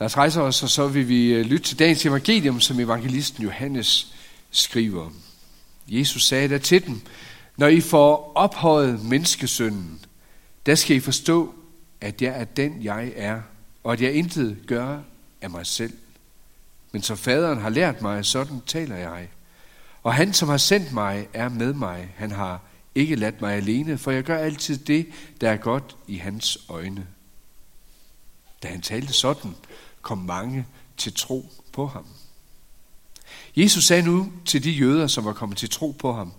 Lad os rejse os, og så vil vi øh, lytte til dagens evangelium, som evangelisten Johannes skriver. Jesus sagde der til dem, når I får ophøjet menneskesønnen, der skal I forstå, at jeg er den, jeg er, og at jeg intet gør af mig selv. Men som faderen har lært mig, sådan taler jeg. Og han, som har sendt mig, er med mig. Han har ikke ladt mig alene, for jeg gør altid det, der er godt i hans øjne. Da han talte sådan, kom mange til tro på ham. Jesus sagde nu til de jøder, som var kommet til tro på ham,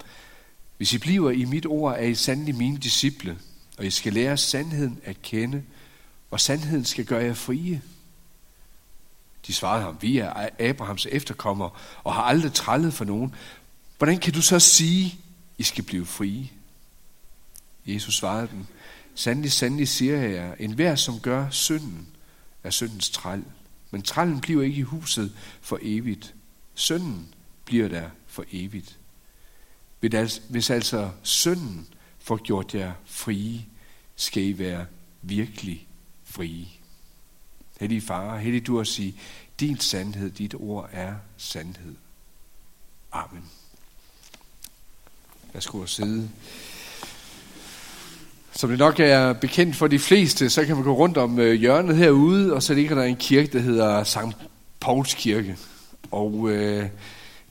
hvis I bliver i mit ord, er I sandelig mine disciple, og I skal lære sandheden at kende, og sandheden skal gøre jer frie. De svarede ham, vi er Abrahams efterkommere og har aldrig trællet for nogen. Hvordan kan du så sige, I skal blive frie? Jesus svarede dem, sandelig, sandelig siger jeg jer, enhver som gør synden, er syndens træl. Men trællen bliver ikke i huset for evigt. Synden bliver der for evigt. Hvis altså synden får gjort jer frie, skal I være virkelig frie. Hellige far, hellig du at sige, din sandhed, dit ord er sandhed. Amen. Værsgo at sidde. Som det nok er bekendt for de fleste, så kan man gå rundt om øh, hjørnet herude, og så ligger der en kirke, der hedder Sankt Pauls Kirke. Og øh,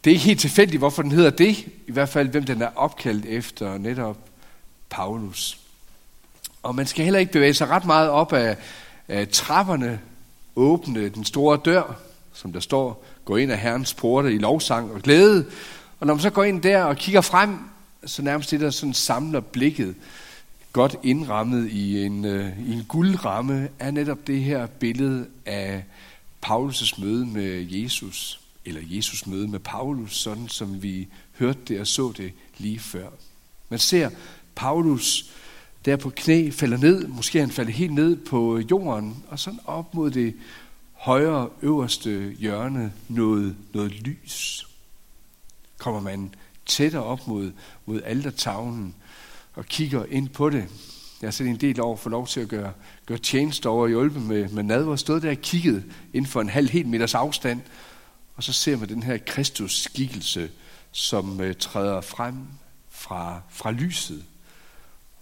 det er ikke helt tilfældigt, hvorfor den hedder det. I hvert fald, hvem den er opkaldt efter, netop Paulus. Og man skal heller ikke bevæge sig ret meget op af, af trapperne, åbne den store dør, som der står, gå ind af Herrens porte i lovsang og glæde. Og når man så går ind der og kigger frem, så nærmest det der sådan samler blikket, godt indrammet i en, øh, i en guldramme, er netop det her billede af Paulus' møde med Jesus, eller Jesus' møde med Paulus, sådan som vi hørte det og så det lige før. Man ser Paulus der på knæ falder ned, måske han falder helt ned på jorden, og sådan op mod det højre øverste hjørne noget, noget lys. Kommer man tættere op mod, mod altertavlen og kigger ind på det. Jeg har set en del over for lov til at gøre, gøre tjeneste over og hjælpe med, med nadver. Stod der og kiggede inden for en halv helt meters afstand, og så ser man den her Kristus-skikkelse, som uh, træder frem fra, fra lyset,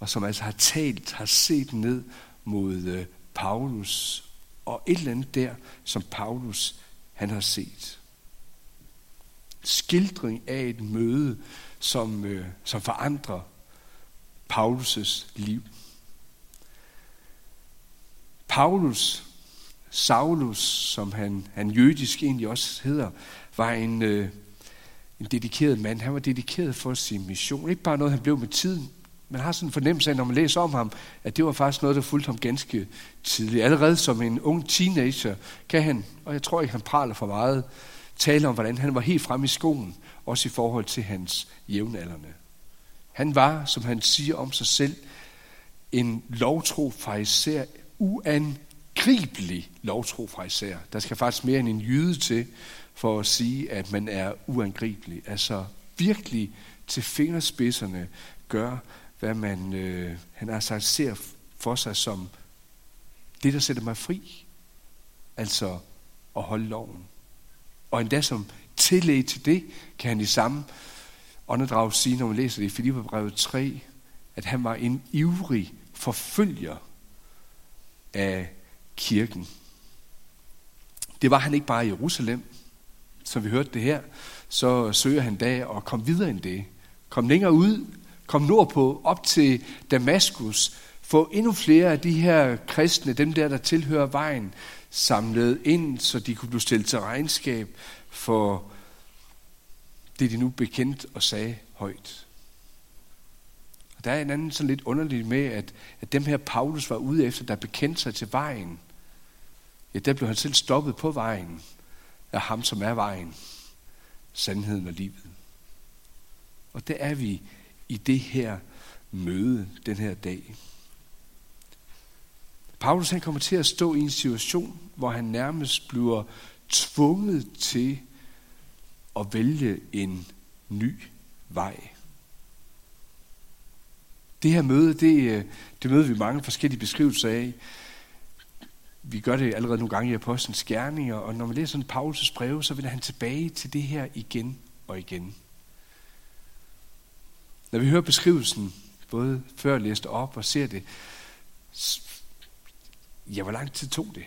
og som altså har talt, har set ned mod uh, Paulus, og et eller andet der, som Paulus han har set. Skildring af et møde, som, uh, som forandrer Paulus' liv. Paulus, Saulus, som han, han jødisk egentlig også hedder, var en, øh, en dedikeret mand. Han var dedikeret for sin mission. Ikke bare noget, han blev med tiden. Man har sådan en fornemmelse af, når man læser om ham, at det var faktisk noget, der fulgte ham ganske tidligt. Allerede som en ung teenager kan han, og jeg tror ikke, han praler for meget, tale om, hvordan han var helt frem i skoen, også i forhold til hans jævnaldrende. Han var, som han siger om sig selv, en lovtro fariser, uangribelig lovtro fariser. Der skal faktisk mere end en jyde til for at sige, at man er uangribelig. Altså virkelig til fingerspidserne gør, hvad man, øh, han har sagt, ser for sig som det, der sætter mig fri. Altså at holde loven. Og endda som tillæg til det, kan han i samme åndedrag sige, når man læser det i Filipperbrevet 3, at han var en ivrig forfølger af kirken. Det var han ikke bare i Jerusalem, som vi hørte det her, så søger han dag og kom videre end det. Kom længere ud, kom nordpå, op til Damaskus, få endnu flere af de her kristne, dem der, der tilhører vejen, samlet ind, så de kunne blive stillet til regnskab for det, de nu bekendt og sagde højt. Og der er en anden sådan lidt underlig med, at, at dem her Paulus var ude efter, der bekendte sig til vejen, ja, der blev han selv stoppet på vejen af ham, som er vejen, sandheden og livet. Og der er vi i det her møde den her dag. Paulus han kommer til at stå i en situation, hvor han nærmest bliver tvunget til at vælge en ny vej. Det her møde, det, øh, det møder vi mange forskellige beskrivelser af. vi gør det allerede nogle gange i Apostlenes Gerninger, og når man læser en Paulus' breve, så vender han tilbage til det her igen og igen. Når vi hører beskrivelsen, både før jeg læste op og ser det, ja, hvor lang tid tog det?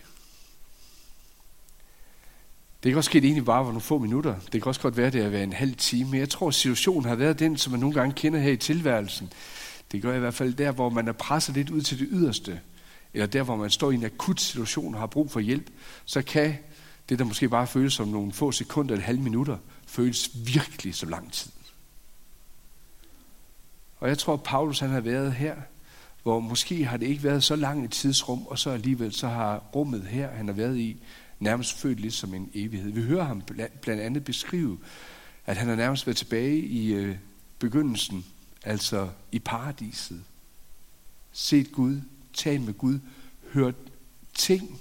Det kan også ske, at det egentlig bare var nogle få minutter. Det kan også godt være, at det har været en halv time. Men jeg tror, at situationen har været den, som man nogle gange kender her i tilværelsen. Det gør i hvert fald der, hvor man er presset lidt ud til det yderste. Eller der, hvor man står i en akut situation og har brug for hjælp. Så kan det, der måske bare føles som nogle få sekunder eller halv minutter, føles virkelig som lang tid. Og jeg tror, at Paulus han har været her, hvor måske har det ikke været så langt et tidsrum, og så alligevel så har rummet her, han har været i, nærmest følt lidt som en evighed. Vi hører ham blandt andet beskrive, at han har nærmest været tilbage i øh, begyndelsen, altså i paradiset. Set Gud, talt med Gud, hørt ting,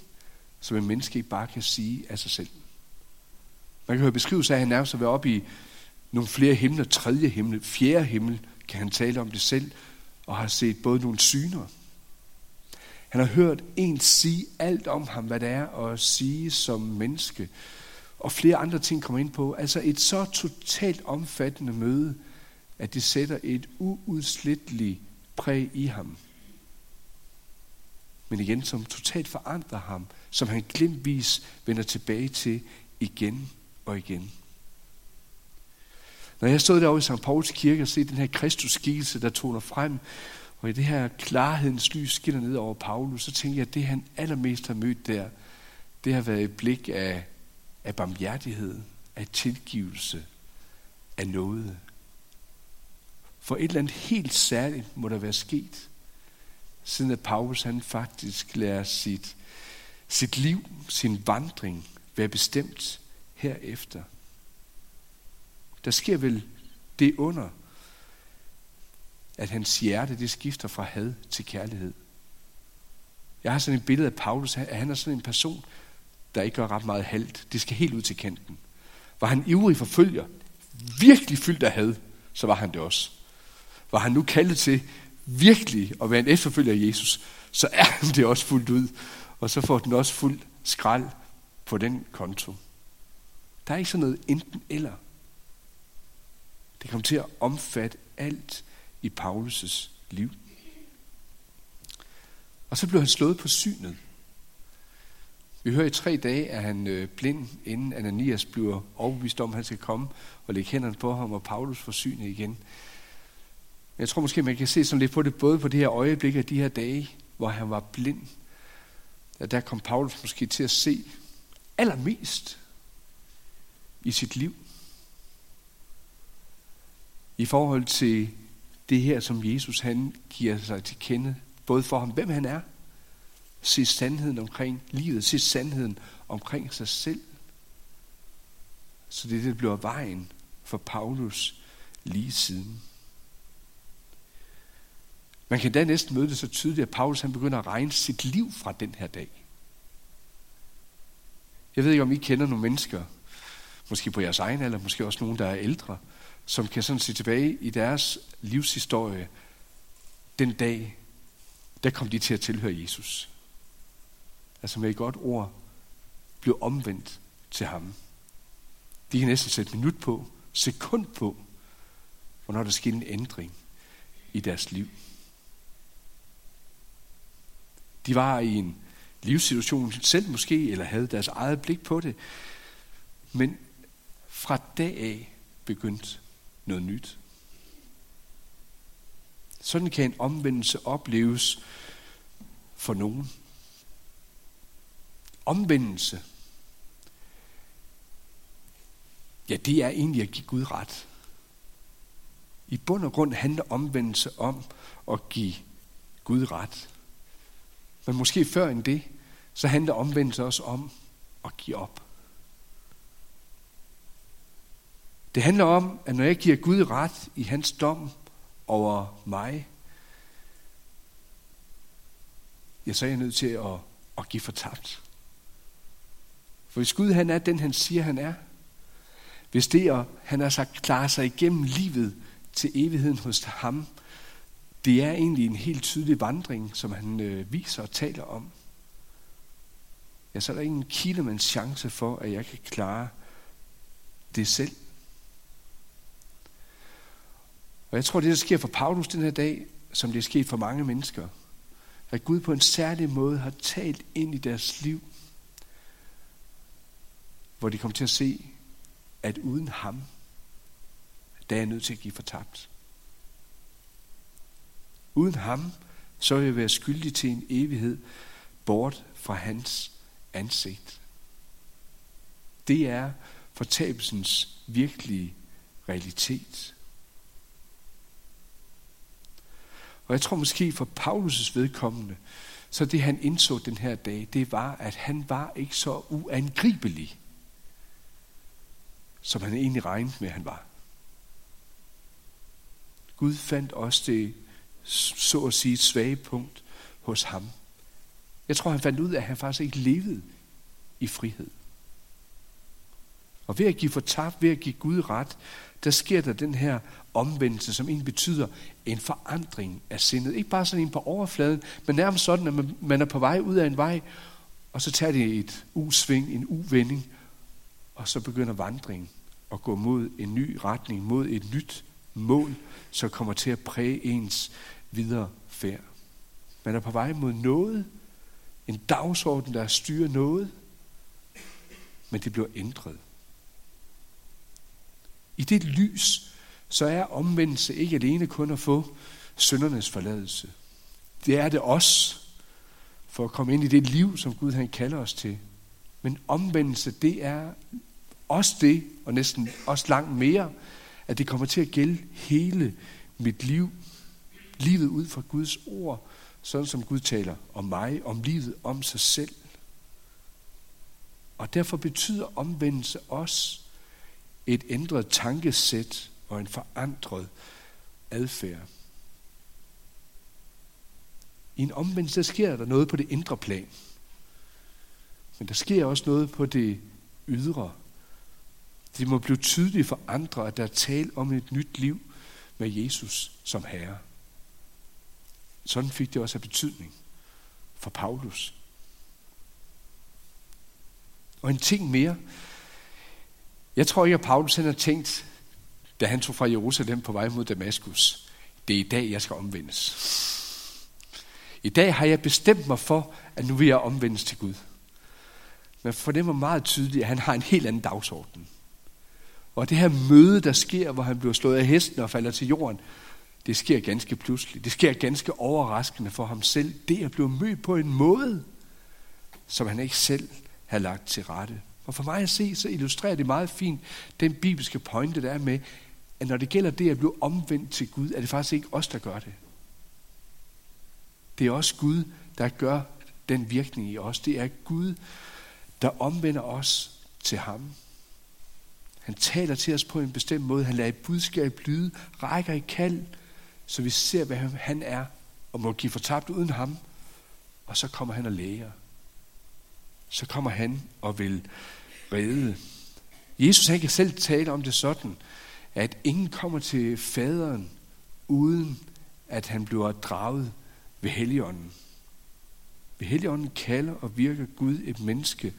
som en menneske ikke bare kan sige af sig selv. Man kan høre beskrivelse af, at han nærmest har været oppe i nogle flere himler, tredje himmel, fjerde himmel, kan han tale om det selv, og har set både nogle syner. Han har hørt en sige alt om ham, hvad det er at sige som menneske. Og flere andre ting kommer ind på. Altså et så totalt omfattende møde, at det sætter et uudsletteligt præg i ham. Men igen, som totalt forandrer ham, som han glimtvis vender tilbage til igen og igen. Når jeg stod derovre i St. Pauls kirke og set den her Kristus der toner frem, og i det her klarhedens lys skinner ned over Paulus, så tænker jeg, at det han allermest har mødt der, det har været et blik af, af barmhjertighed, af tilgivelse, af noget. For et eller andet helt særligt må der være sket, siden at Paulus han faktisk lærer sit, sit liv, sin vandring, være bestemt herefter. Der sker vel det under, at hans hjerte det skifter fra had til kærlighed. Jeg har sådan et billede af Paulus, at han er sådan en person, der ikke gør ret meget halt. Det skal helt ud til kanten. Var han ivrig forfølger, virkelig fyldt af had, så var han det også. Var han nu kaldet til virkelig at være en efterfølger af Jesus, så er han det også fuldt ud. Og så får den også fuld skrald på den konto. Der er ikke sådan noget enten eller. Det kommer til at omfatte alt i Paulus' liv. Og så blev han slået på synet. Vi hører i tre dage, at han øh, blind, inden Ananias bliver overbevist om, at han skal komme og lægge hænderne på ham, og Paulus får synet igen. Men jeg tror måske, man kan se sådan lidt på det, både på det her øjeblik og de her dage, hvor han var blind. At der kom Paulus måske til at se allermest i sit liv. I forhold til det her, som Jesus han giver sig til kende, både for ham, hvem han er, se sandheden omkring livet, se sandheden omkring sig selv. Så det, det bliver vejen for Paulus lige siden. Man kan da næsten møde det så tydeligt, at Paulus han begynder at regne sit liv fra den her dag. Jeg ved ikke, om I kender nogle mennesker, måske på jeres egen alder, måske også nogen, der er ældre, som kan sådan se tilbage i deres livshistorie, den dag, der kom de til at tilhøre Jesus. Altså med et godt ord, blev omvendt til ham. De kan næsten sætte minut på, sekund på, hvornår der skete en ændring i deres liv. De var i en livssituation selv måske, eller havde deres eget blik på det. Men fra dag af begyndte noget nyt. Sådan kan en omvendelse opleves for nogen. Omvendelse. Ja, det er egentlig at give Gud ret. I bund og grund handler omvendelse om at give Gud ret. Men måske før end det, så handler omvendelse også om at give op. Det handler om, at når jeg giver Gud ret i hans dom over mig, ja, så er jeg nødt til at, at give fortabt. For hvis Gud han er den, han siger, han er, hvis det, er, han har sagt, klarer sig igennem livet til evigheden hos ham, det er egentlig en helt tydelig vandring, som han øh, viser og taler om. ja, så er der ingen kilomands chance for, at jeg kan klare det selv. Og jeg tror, det der sker for Paulus den her dag, som det er sket for mange mennesker, at Gud på en særlig måde har talt ind i deres liv, hvor de kommer til at se, at uden ham, der er jeg nødt til at give fortabt. Uden ham, så vil jeg være skyldig til en evighed bort fra hans ansigt. Det er fortabelsens virkelige realitet. Og jeg tror måske for Paulus' vedkommende, så det han indså den her dag, det var, at han var ikke så uangribelig, som han egentlig regnede med, at han var. Gud fandt også det, så at sige, svage punkt hos ham. Jeg tror, han fandt ud af, at han faktisk ikke levede i frihed. Og ved at give fortabt, ved at give Gud ret, der sker der den her omvendelse, som egentlig betyder en forandring af sindet. Ikke bare sådan en på overfladen, men nærmest sådan, at man er på vej ud af en vej, og så tager det et usving, en uvending, og så begynder vandringen at gå mod en ny retning, mod et nyt mål, som kommer til at præge ens videre færd. Man er på vej mod noget, en dagsorden, der styrer noget, men det bliver ændret. I det lys, så er omvendelse ikke alene kun at få søndernes forladelse. Det er det også for at komme ind i det liv, som Gud han kalder os til. Men omvendelse, det er også det, og næsten også langt mere, at det kommer til at gælde hele mit liv. Livet ud fra Guds ord, sådan som Gud taler om mig, om livet, om sig selv. Og derfor betyder omvendelse også et ændret tankesæt og en forandret adfærd. I en omvendelse sker der noget på det indre plan. Men der sker også noget på det ydre. Det må blive tydeligt for andre, at der er tale om et nyt liv med Jesus som Herre. Sådan fik det også af betydning for Paulus. Og en ting mere. Jeg tror ikke, at Paulus han har tænkt, da han tog fra Jerusalem på vej mod Damaskus, det er i dag, jeg skal omvendes. I dag har jeg bestemt mig for, at nu vil jeg omvendes til Gud. Men for det var meget tydeligt, at han har en helt anden dagsorden. Og det her møde, der sker, hvor han bliver slået af hesten og falder til jorden, det sker ganske pludseligt. Det sker ganske overraskende for ham selv. Det at blive mødt på en måde, som han ikke selv har lagt til rette. Og for mig at se, så illustrerer det meget fint den bibelske pointe, der er med, at når det gælder det at blive omvendt til Gud, er det faktisk ikke os, der gør det. Det er også Gud, der gør den virkning i os. Det er Gud, der omvender os til ham. Han taler til os på en bestemt måde. Han lader et budskab lyde, rækker i kald, så vi ser, hvad han er, og må give fortabt uden ham. Og så kommer han og læger. Så kommer han og vil redde. Jesus han kan selv tale om det sådan, at ingen kommer til faderen, uden at han bliver draget ved Helligånden. Ved Helligånden kalder og virker Gud et menneske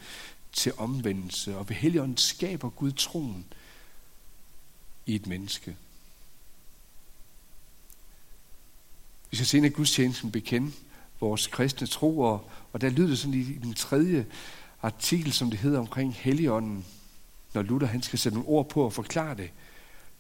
til omvendelse, og ved Helligånden skaber Gud troen i et menneske. Vi skal senere i gudstjenesten bekende vores kristne tro, og, og der lyder sådan i, i den tredje artikel, som det hedder omkring Helligånden, når Luther han skal sætte nogle ord på og forklare det.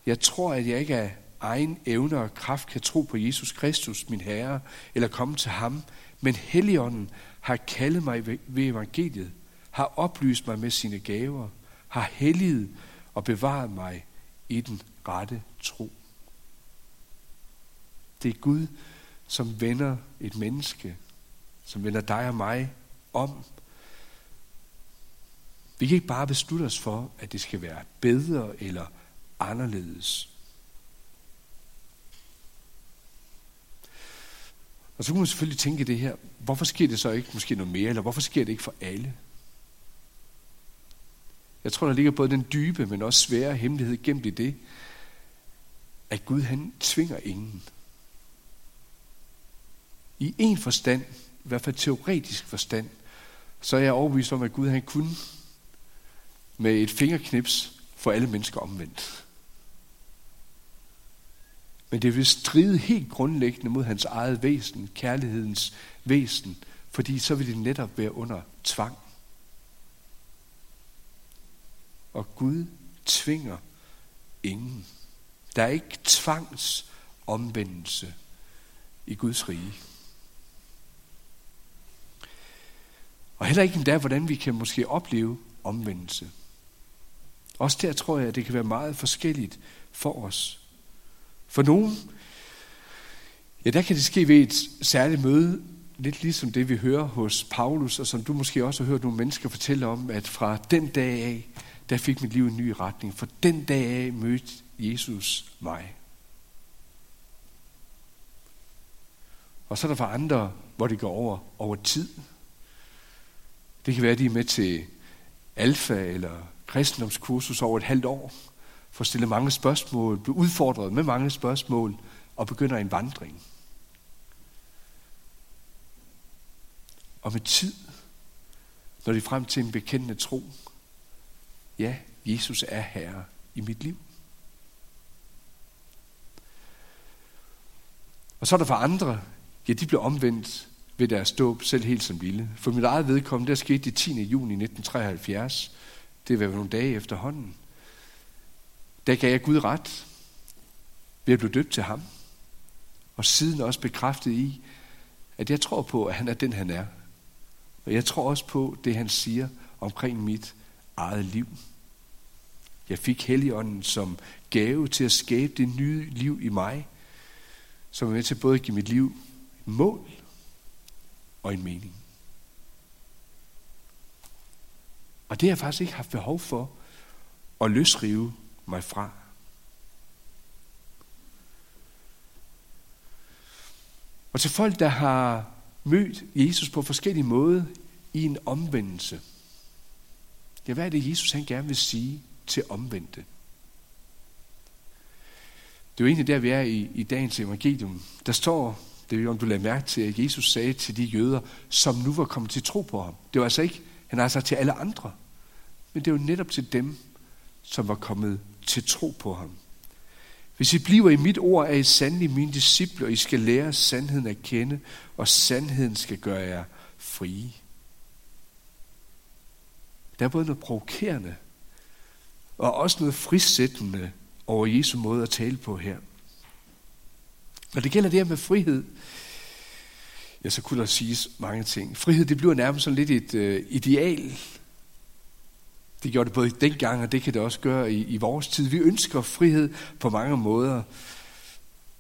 Jeg tror, at jeg ikke af egen evne og kraft kan tro på Jesus Kristus, min Herre, eller komme til ham, men Helligånden har kaldet mig ved evangeliet, har oplyst mig med sine gaver, har helliget og bevaret mig i den rette tro. Det er Gud, som vender et menneske, som vender dig og mig om. Vi kan ikke bare beslutte os for, at det skal være bedre eller anderledes. Og så kunne man selvfølgelig tænke det her, hvorfor sker det så ikke måske noget mere, eller hvorfor sker det ikke for alle? Jeg tror, der ligger både den dybe, men også svære hemmelighed gemt i det, at Gud han tvinger ingen. I en forstand, i hvert fald teoretisk forstand, så er jeg overbevist om, at Gud han kunne med et fingerknips få alle mennesker omvendt. Men det vil stride helt grundlæggende mod hans eget væsen, kærlighedens væsen, fordi så vil det netop være under tvang. Og Gud tvinger ingen. Der er ikke tvangsomvendelse i Guds rige. Og heller ikke endda, hvordan vi kan måske opleve omvendelse. Også der tror jeg, at det kan være meget forskelligt for os. For nogen, ja, der kan det ske ved et særligt møde, lidt ligesom det, vi hører hos Paulus, og som du måske også har hørt nogle mennesker fortælle om, at fra den dag af, der fik mit liv en ny retning. For den dag af mødte Jesus mig. Og så er der for andre, hvor det går over, over tid. Det kan være, at de er med til alfa eller kristendomskursus over et halvt år, får stillet mange spørgsmål, bliver udfordret med mange spørgsmål og begynder en vandring. Og med tid, når de frem til en bekendende tro, ja, Jesus er herre i mit liv. Og så er der for andre, ja, de blev omvendt ved deres dåb, selv helt som lille. For mit eget vedkommende, der skete det 10. juni 1973. Det var nogle dage efterhånden. Der gav jeg Gud ret ved at blive døbt til ham. Og siden også bekræftet i, at jeg tror på, at han er den, han er. Og jeg tror også på det, han siger omkring mit eget liv. Jeg fik Helligånden som gave til at skabe det nye liv i mig, som er med til både at give mit liv mål og en mening. Og det har jeg faktisk ikke haft behov for at løsrive mig fra. Og til folk, der har mødt Jesus på forskellige måder i en omvendelse. Ja, hvad er det, Jesus han gerne vil sige til omvendte? Det er jo egentlig der, vi er i, i dagens evangelium. Der står, det er jo om du lagde mærke til, at Jesus sagde til de jøder, som nu var kommet til tro på ham. Det var altså ikke, han har sagt til alle andre. Men det var netop til dem, som var kommet til tro på ham. Hvis I bliver i mit ord, er I sandelig mine disciple, og I skal lære sandheden at kende, og sandheden skal gøre jer frie. Der er både noget provokerende, og også noget frisættende over Jesu måde at tale på her. Når det gælder det her med frihed, ja, så kunne der siges mange ting. Frihed, det bliver nærmest sådan lidt et øh, ideal. Det gjorde det både dengang, og det kan det også gøre i, i vores tid. Vi ønsker frihed på mange måder.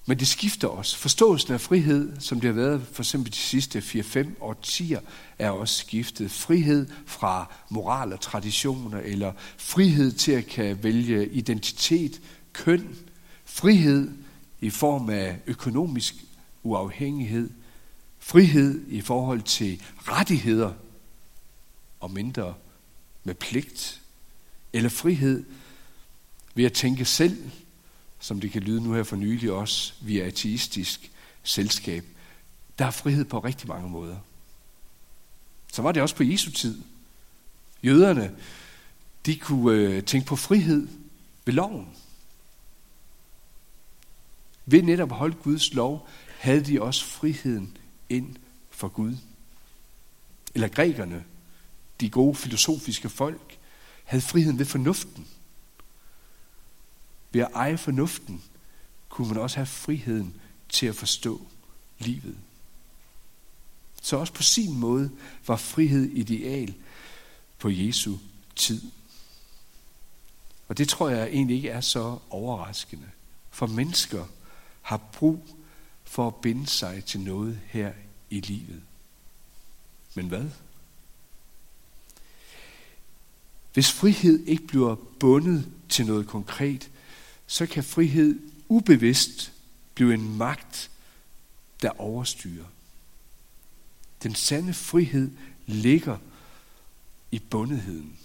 Men det skifter også. Forståelsen af frihed, som det har været for eksempel de sidste 4-5 årtier, er også skiftet. Frihed fra moral og traditioner, eller frihed til at kan vælge identitet, køn, frihed i form af økonomisk uafhængighed, frihed i forhold til rettigheder og mindre med pligt, eller frihed ved at tænke selv, som det kan lyde nu her for nylig også via ateistisk selskab. Der er frihed på rigtig mange måder. Så var det også på Jesu tid. Jøderne, de kunne øh, tænke på frihed ved loven. Ved netop at holde Guds lov, havde de også friheden ind for Gud. Eller grækerne, de gode filosofiske folk, havde friheden ved fornuften. Ved at eje fornuften, kunne man også have friheden til at forstå livet. Så også på sin måde var frihed ideal på Jesu tid. Og det tror jeg egentlig ikke er så overraskende. For mennesker har brug for at binde sig til noget her i livet. Men hvad? Hvis frihed ikke bliver bundet til noget konkret, så kan frihed ubevidst blive en magt, der overstyrer. Den sande frihed ligger i bundetheden.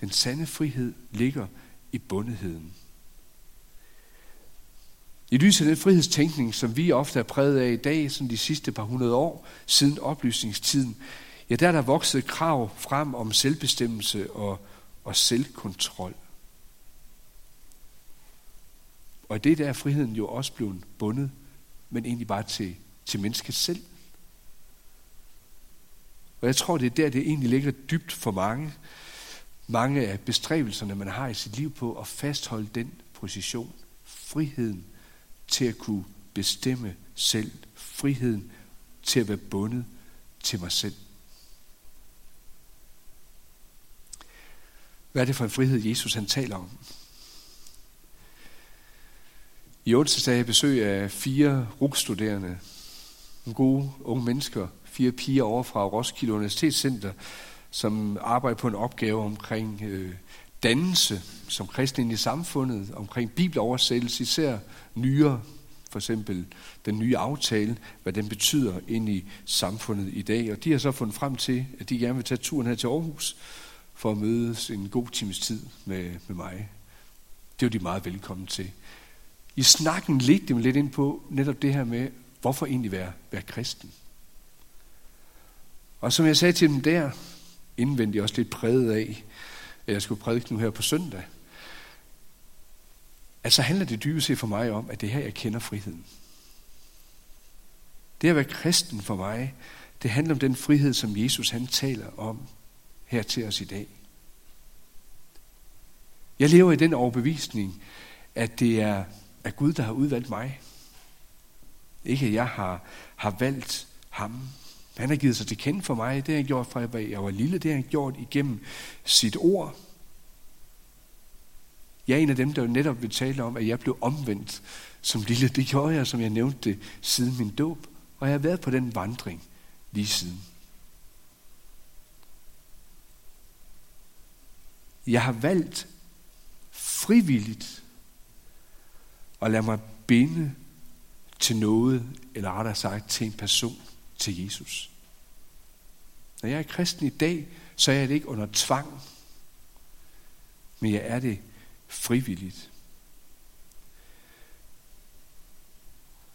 Den sande frihed ligger i bundetheden. I lyset af den frihedstænkning, som vi ofte er præget af i dag, som de sidste par hundrede år siden oplysningstiden, ja, der er der vokset krav frem om selvbestemmelse og, og selvkontrol. Og i det der er friheden jo også blevet bundet, men egentlig bare til, til mennesket selv. Og jeg tror, det er der, det egentlig ligger dybt for mange. Mange af bestræbelserne, man har i sit liv på at fastholde den position. Friheden til at kunne bestemme selv. Friheden til at være bundet til mig selv. Hvad er det for en frihed, Jesus han taler om? I onsdag havde jeg besøg af fire rugstuderende, nogle gode unge mennesker, fire piger over fra Roskilde Universitetscenter, som arbejder på en opgave omkring øh, dannelse som kristne i samfundet, omkring bibeloversættelse, især nyere, for eksempel den nye aftale, hvad den betyder ind i samfundet i dag. Og de har så fundet frem til, at de gerne vil tage turen her til Aarhus for at mødes en god times tid med, med mig. Det er de meget velkommen til. I snakken ledte dem lidt ind på netop det her med, hvorfor egentlig være, være kristen. Og som jeg sagde til dem der, indvendigt også lidt præget af, at jeg skulle prædike nu her på søndag, at så handler det dybest set for mig om, at det er her, jeg kender friheden. Det at være kristen for mig, det handler om den frihed, som Jesus han taler om her til os i dag. Jeg lever i den overbevisning, at det er, at Gud, der har udvalgt mig. Ikke at jeg har, har valgt ham. Han har givet sig til kende for mig. Det har han gjort fra jeg var lille. Det har han gjort igennem sit ord. Jeg er en af dem, der netop vil tale om, at jeg blev omvendt som lille. Det gjorde jeg, som jeg nævnte det, siden min dåb. Og jeg har været på den vandring lige siden. Jeg har valgt frivilligt at lade mig binde til noget, eller rettere sagt til en person, til Jesus. Når jeg er kristen i dag, så er jeg det ikke under tvang, men jeg er det frivilligt.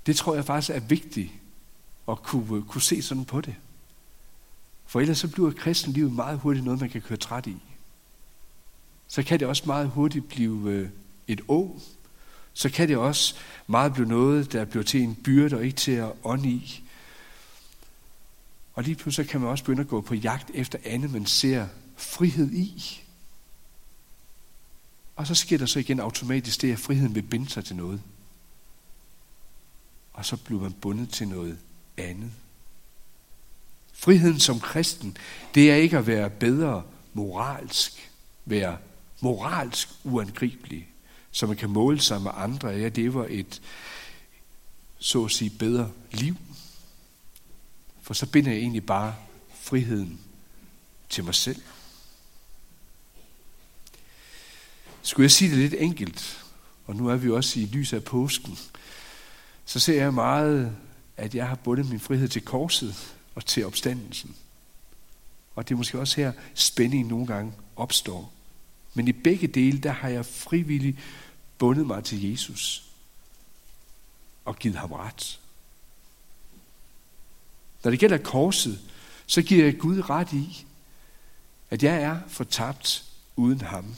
Det tror jeg faktisk er vigtigt at kunne, kunne se sådan på det. For ellers så bliver kristenlivet meget hurtigt noget, man kan køre træt i. Så kan det også meget hurtigt blive øh, et å. Så kan det også meget blive noget, der bliver til en byrde og ikke til at ånde i. Og lige pludselig kan man også begynde at gå på jagt efter andet, man ser frihed i. Og så sker der så igen automatisk det, at friheden vil binde sig til noget. Og så bliver man bundet til noget andet. Friheden som kristen, det er ikke at være bedre moralsk, være moralsk uangribelig, så man kan måle sig med andre. Det var et, så at sige, bedre liv. For så binder jeg egentlig bare friheden til mig selv. Skulle jeg sige det lidt enkelt, og nu er vi også i lys af påsken, så ser jeg meget, at jeg har bundet min frihed til korset og til opstandelsen. Og det er måske også her, spændingen nogle gange opstår. Men i begge dele, der har jeg frivilligt bundet mig til Jesus og givet ham ret. Når det gælder korset, så giver jeg Gud ret i, at jeg er fortabt uden ham.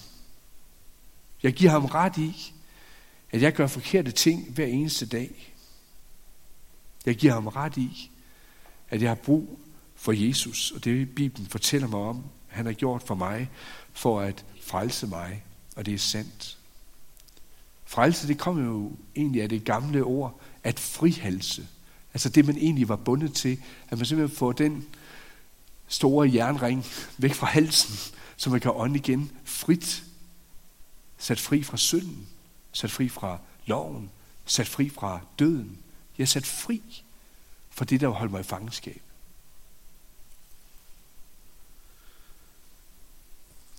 Jeg giver ham ret i, at jeg gør forkerte ting hver eneste dag. Jeg giver ham ret i, at jeg har brug for Jesus, og det Bibelen fortæller mig om, han har gjort for mig, for at frelse mig, og det er sandt. Frelse, det kommer jo egentlig af det gamle ord, at frihalse. Altså det, man egentlig var bundet til, at man simpelthen får den store jernring væk fra halsen, så man kan ånde igen frit. Sat fri fra synden, sat fri fra loven, sat fri fra døden. Jeg er sat fri for det, der holdt mig i fangenskab.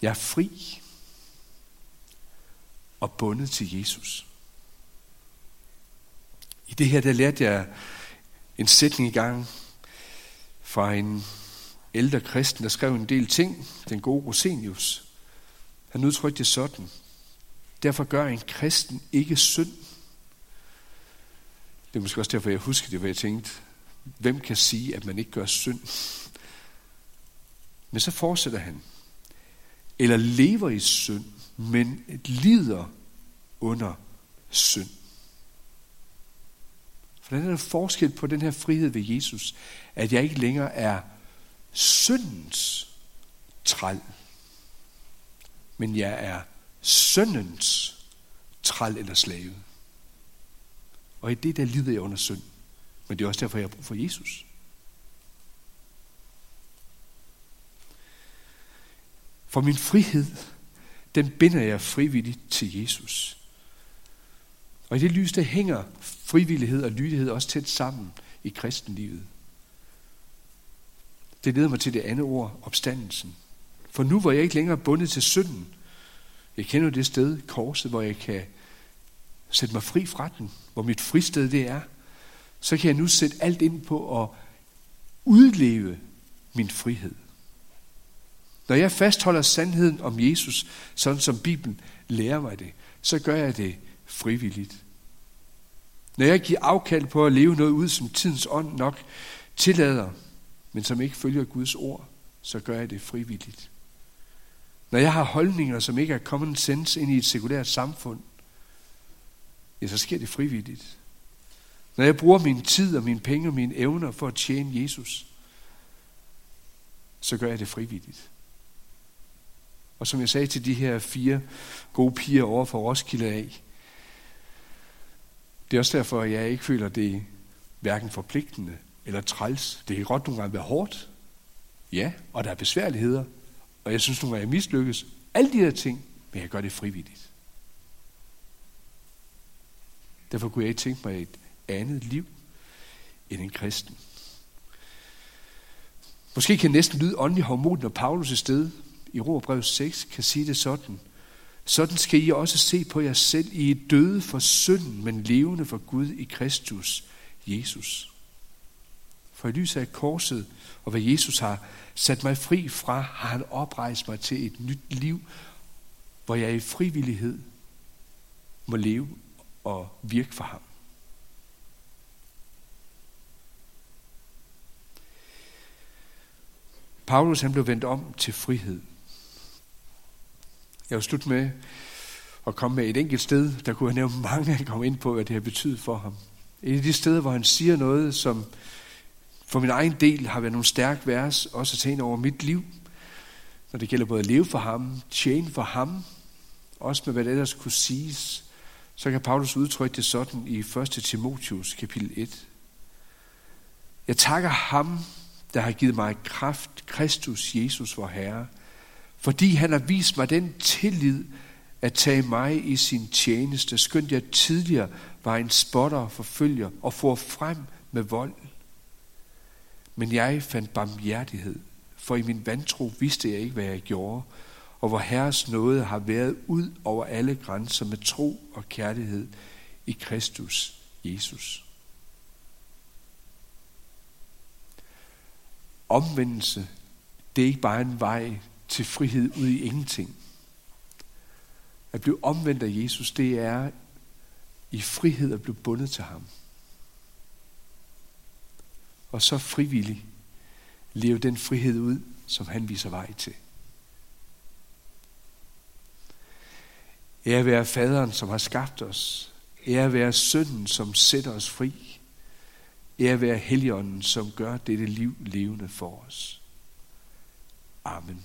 Jeg er fri og bundet til Jesus. I det her, der lærte jeg en sætning i gang fra en ældre kristen, der skrev en del ting, den gode Rosenius. Han udtrykte det sådan. Derfor gør en kristen ikke synd. Det er måske også derfor, jeg husker det, hvad jeg tænkte, hvem kan sige, at man ikke gør synd? Men så fortsætter han. Eller lever i synd, men lider under synd. For der er en forskel på den her frihed ved Jesus, at jeg ikke længere er syndens træl, men jeg er syndens træl eller slave. Og i det der lider jeg under synd. Men det er også derfor, jeg har brug for Jesus. For min frihed, den binder jeg frivilligt til Jesus. Og i det lys, der hænger frivillighed og lydighed også tæt sammen i kristenlivet. Det leder mig til det andet ord, opstandelsen. For nu hvor jeg ikke længere bundet til synden, jeg kender det sted, korset, hvor jeg kan sætte mig fri fra den, hvor mit fristed det er, så kan jeg nu sætte alt ind på at udleve min frihed. Når jeg fastholder sandheden om Jesus, sådan som Bibelen lærer mig det, så gør jeg det frivilligt. Når jeg giver afkald på at leve noget ud, som tidens ånd nok tillader, men som ikke følger Guds ord, så gør jeg det frivilligt. Når jeg har holdninger, som ikke er common sense ind i et sekulært samfund, ja, så sker det frivilligt. Når jeg bruger min tid og mine penge og mine evner for at tjene Jesus, så gør jeg det frivilligt. Og som jeg sagde til de her fire gode piger over for Roskilde af, det er også derfor, at jeg ikke føler, det er hverken forpligtende eller træls. Det kan godt nogle gange være hårdt. Ja, og der er besværligheder. Og jeg synes nogle gange, jeg mislykkes. Alle de her ting, men jeg gør det frivilligt. Derfor kunne jeg ikke tænke mig et andet liv end en kristen. Måske kan næsten lyde åndelig hormon, når Paulus i sted i Romerbrevet 6 kan sige det sådan. Sådan skal I også se på jer selv. I er døde for synden, men levende for Gud i Kristus, Jesus. For i lyset af korset og hvad Jesus har sat mig fri fra, har han oprejst mig til et nyt liv, hvor jeg i frivillighed må leve og virke for ham. Paulus han blev vendt om til frihed. Jeg vil slutte med at komme med et enkelt sted, der kunne jeg nævne mange, han kom ind på, hvad det har betydet for ham. Et af de steder, hvor han siger noget, som for min egen del har været nogle stærke vers, også at tænke over mit liv, når det gælder både at leve for ham, tjene for ham, også med hvad det ellers kunne siges, så kan Paulus udtrykke det sådan i 1. Timotius kapitel 1. Jeg takker ham, der har givet mig kraft, Kristus Jesus, vor Herre, fordi han har vist mig den tillid at tage mig i sin tjeneste, skønt jeg tidligere var en spotter og forfølger og får frem med vold. Men jeg fandt barmhjertighed, for i min vantro vidste jeg ikke, hvad jeg gjorde, og hvor Herres nåde har været ud over alle grænser med tro og kærlighed i Kristus Jesus. Omvendelse, det er ikke bare en vej til frihed ud i ingenting. At blive omvendt af Jesus, det er i frihed at blive bundet til ham. Og så frivillig leve den frihed ud, som han viser vej til. Ære være faderen, som har skabt os. Ære være sønnen, som sætter os fri. Ære være helligånden, som gør dette liv levende for os. Amen.